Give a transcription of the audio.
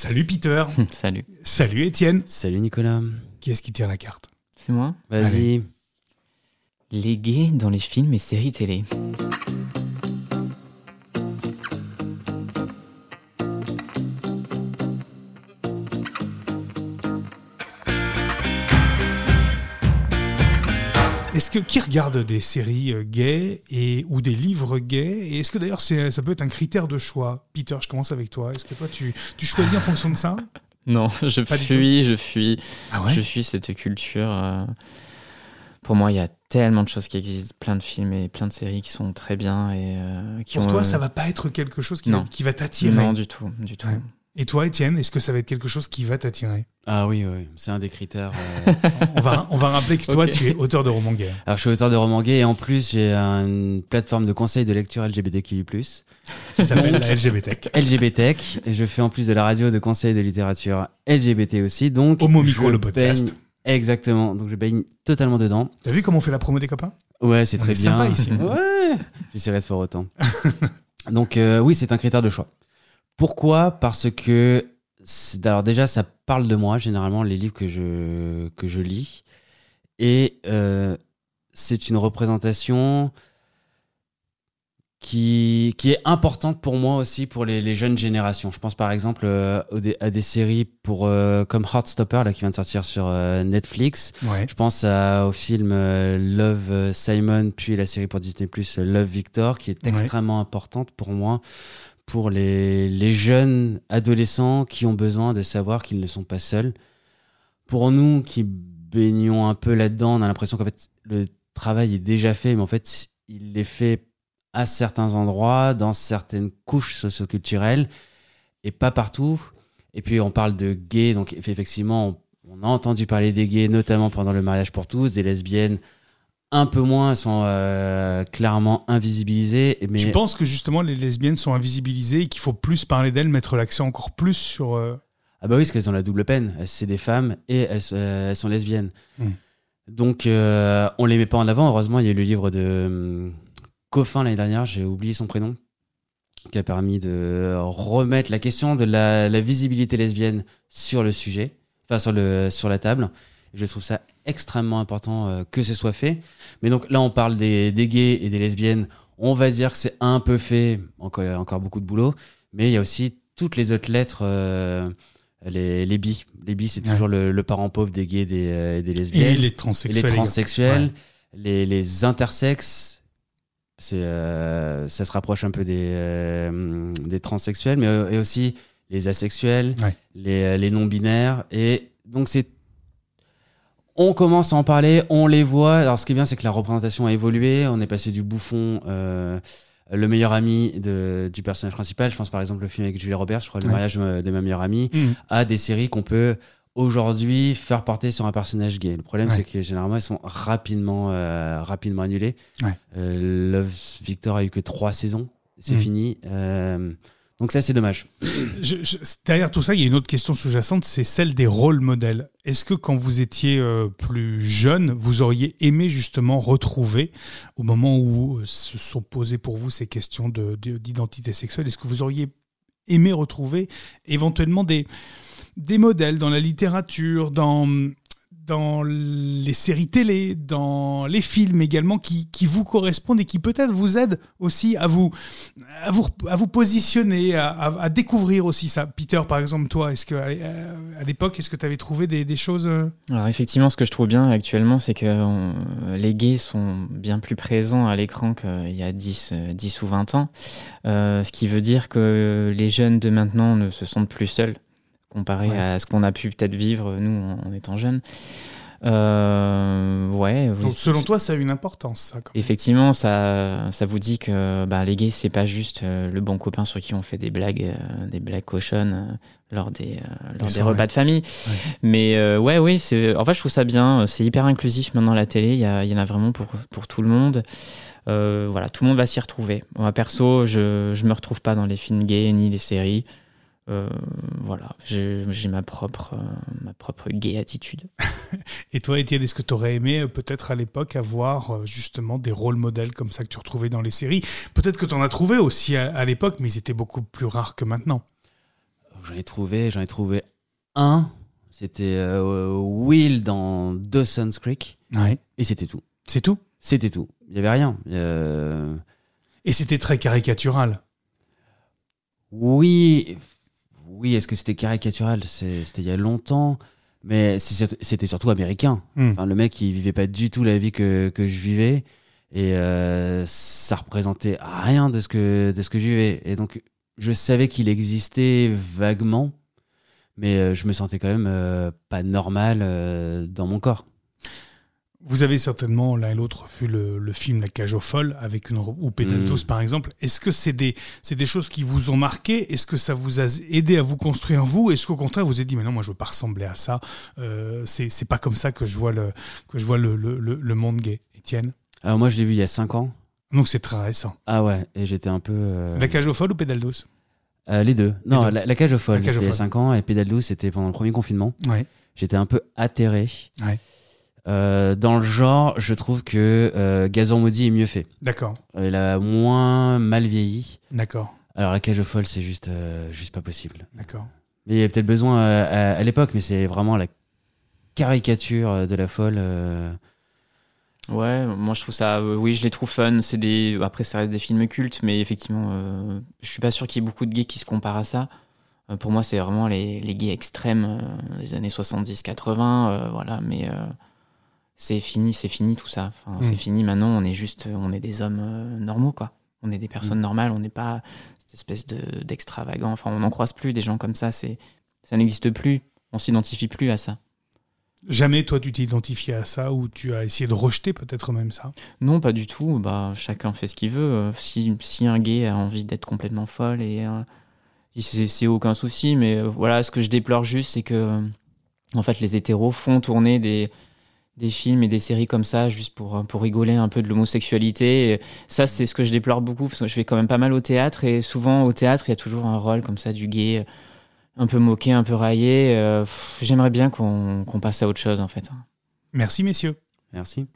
Salut Peter. Salut. Salut Étienne. Salut Nicolas. Qui est-ce qui tire la carte? C'est moi? Vas-y. Les gays dans les films et séries télé. Est-ce que qui regarde des séries euh, gays et ou des livres gays? Et est-ce que d'ailleurs c'est- ça peut être un critère de choix? Peter, je commence avec toi. Est-ce que toi tu, tu choisis en fonction de ça? Non, je Pas fuis, je fuis, Ah je fuis cette culture. euh. Pour moi, il y a tellement de choses qui existent, plein de films et plein de séries qui sont très bien et euh, qui Pour ont, toi, euh, ça va pas être quelque chose qui, non. va, qui va t'attirer? Non, du tout, du tout. Ouais. Et toi, Étienne, est-ce que ça va être quelque chose qui va t'attirer? Ah oui, oui, c'est un des critères. euh. on, va, on va rappeler que toi, tu es auteur de romans gays. Alors, je suis auteur de romans gays et en plus, j'ai une plateforme de conseil de lecture LGBTQI+. qui s'appelle la LGBT. LGBTech. Et je fais en plus de la radio de conseil de littérature LGBT aussi. Donc, Homo Micro, le podcast. baigne- Exactement. Donc, je baigne totalement dedans. T'as vu comment on fait la promo des copains? Ouais, c'est très est bien. sympa ici. Ouais. J'essaierai de faire autant. Donc euh, oui, c'est un critère de choix. Pourquoi? Parce que alors déjà, ça parle de moi généralement les livres que je que je lis et euh, c'est une représentation qui, qui est importante pour moi aussi pour les, les jeunes générations. Je pense par exemple euh, des- à des séries pour euh, comme Heartstopper là qui vient de sortir sur euh, Netflix. Ouais. Je pense à- au film Love Simon, puis la série pour Disney Plus Love Victor, qui est Ouais. extrêmement importante pour moi, pour les, jeunes adolescents qui ont besoin de savoir qu'ils ne sont pas seuls. Pour nous qui baignons un peu là-dedans, on a l'impression qu'en fait le travail est déjà fait, mais en fait il est fait à certains endroits, dans certaines couches socioculturelles, et pas partout. Et puis on parle de gays, donc effectivement, on a entendu parler des gays, notamment pendant le mariage pour tous, des lesbiennes un peu moins, elles sont euh, clairement invisibilisées. Mais Tu penses que justement les lesbiennes sont invisibilisées et qu'il faut plus parler d'elles, mettre l'accent encore plus sur. euh, Ah bah oui, parce qu'elles ont la double peine. C'est des femmes et elles, euh, elles sont lesbiennes. Mm. Donc euh, on les met pas en avant. Heureusement, il y a eu le livre de hum, Coffin l'année dernière, j'ai oublié son prénom, qui a permis de remettre la question de la, la visibilité lesbienne sur le sujet, enfin sur, le, sur la table. Je trouve ça extrêmement important euh, que ce soit fait. Mais donc là, on parle des, des gays et des lesbiennes. On va dire que c'est un peu fait, encore, encore beaucoup de boulot. Mais il y a aussi toutes les autres lettres, euh, les, les bi. Les bi, c'est Ouais. toujours le, le parent pauvre des gays et des, euh, des lesbiennes. Et les Et transsexuels. les transsexuels, les, les intersexes. C'est, euh, ça se rapproche un peu des, des transsexuels, mais et aussi les asexuels, Ouais. les, les non-binaires. Et donc, c'est. On commence à en parler, on les voit. Alors, ce qui est bien, c'est que la représentation a évolué. On est passé du bouffon, euh, le meilleur ami de, du personnage principal. Je pense par exemple le film avec Julia Roberts, je crois, Le Ouais. mariage de ma meilleure amie Mhm. à des séries qu'on peut aujourd'hui faire porter sur un personnage gay. Le problème, Ouais. c'est que généralement, elles sont rapidement, euh, rapidement. Ouais. Euh, Love Victor a eu que trois saisons. C'est Mhm. fini. Euh, donc ça, c'est dommage. Derrière tout ça, il y a une autre question sous-jacente, c'est celle des rôles modèles. Est-ce que quand vous étiez euh, plus jeune, vous auriez aimé justement retrouver, au moment où euh, se sont posées pour vous ces questions de- de- d'identité sexuelle, est-ce que vous auriez aimé retrouver éventuellement des, des modèles dans la littérature, dans, dans les séries télé, dans les films également, qui, vous correspondent et qui peut-être vous aident aussi à vous, à vous, à vous positionner, à, découvrir aussi ça. Peter, par exemple, toi, est-ce que à, l'époque, est-ce que tu avais trouvé des, choses euh, Alors effectivement, ce que je trouve bien actuellement, c'est que on- les gays sont bien plus présents à l'écran qu'il y a 10, euh, 10 ou 20 ans. Euh, ce qui veut dire que les jeunes de maintenant ne se sentent plus seuls comparé Ouais. à ce qu'on a pu peut-être vivre nous en, en étant jeunes. Euh, ouais. Donc, selon toi, ça a une importance, ça. quand. Effectivement, ça, ça vous dit que bah, les gays, c'est pas juste euh, le bon copain sur qui on fait des blagues, euh, des blagues cochonnes lors des, lors des repas de famille. Mais ouais, oui, c'est. En fait, je trouve ça bien. C'est hyper inclusif maintenant la télé. Il y, a- y en a vraiment pour, pour tout le monde. Voilà, tout le monde va s'y retrouver. Moi, perso, je je me retrouve pas dans les films gays ni les séries. Euh, voilà, j'ai ma propre euh, ma propre gay attitude. Et toi, Étienne, est-ce que tu aurais aimé euh, peut-être à l'époque avoir justement des rôles modèles comme ça que tu retrouvais dans les séries? Peut-être que tu en as trouvé aussi à, à l'époque, mais ils étaient beaucoup plus rares que maintenant. J'en ai trouvé, j'en ai trouvé un. C'était euh, Will dans Dawson's Creek. Ouais. Et c'était tout. C'est tout? C'était tout. Il n'y avait rien. Euh, Et c'était très caricatural. Oui, oui. Est-ce que c'était caricatural? C'était il y a longtemps, mais c'était surtout américain. Hmm. Enfin, le mec, il vivait pas du tout la vie que, que je vivais, et euh, ça représentait rien de ce que de ce que je vivais. Et donc, je savais qu'il existait vaguement, mais euh, je me sentais quand même euh, pas normal euh, dans mon corps. Vous avez certainement l'un et l'autre vu le, le film La cage aux folles avec une ou Pédalos Mm. par exemple. Est-ce que c'est des c'est des choses qui vous ont marqué? Est-ce que ça vous a aidé à vous construire vous? Est-ce qu'au contraire vous êtes dit mais non moi je veux pas ressembler à ça euh, C'est c'est pas comme ça que je vois le que je vois le, le, le- monde gay. Étienne? Alors moi, je l'ai vu il y a 5 ans. Donc c'est très récent. Ah ouais, et j'étais un peu. euh, La cage aux folles ou Pédalos euh, les deux. Non, deux. La, la cage aux folles, c'était il y a folles. 5 ans, et Pédalou, c'était pendant le premier confinement. Ouais. J'étais un peu atterré. Ouais. Euh, dans le genre, je trouve que euh, Gazon Maudit est mieux fait. D'accord. Il a moins mal vieilli. D'accord. Alors la cage aux folles, c'est juste, euh, juste pas possible. D'accord. Mais il y a peut-être besoin euh, à, à l'époque, mais c'est vraiment la caricature de la folle. euh. Ouais, moi je trouve ça. euh, oui, je les trouve fun. C'est des. Après, ça reste des films cultes, mais effectivement, euh, je suis pas sûr qu'il y ait beaucoup de gays qui se comparent à ça. Euh, pour moi, c'est vraiment les, les gays extrêmes euh, des années 70-80. euh, voilà, mais euh, c'est fini, c'est fini tout ça. Enfin, Mm. C'est fini maintenant. On est juste, on est des hommes euh, normaux, quoi. On est des personnes normales. On n'est pas cette espèce de d'extravagant. Enfin, on n'en croise plus des gens comme ça. C'est, ça n'existe plus. On s'identifie plus à ça. Jamais toi tu t'es identifié à ça ou tu as essayé de rejeter peut-être même ça? Non, pas du tout. Bah, chacun fait ce qu'il veut. Euh, Si, si un gay a envie d'être complètement folle, et euh, c'est c'est aucun souci. Mais euh, voilà, ce que je déplore juste, c'est que en fait, les hétéros font tourner des, des films et des séries comme ça juste pour, pour rigoler un peu de l'homosexualité. Et Ça, c'est ce que je déplore beaucoup parce que je fais quand même pas mal au théâtre et souvent au théâtre, il y a toujours un rôle comme ça du gay, un peu moqué, un peu raillé. Euh, J'aimerais bien qu'on qu'on passe à autre chose en fait. Merci messieurs. Merci.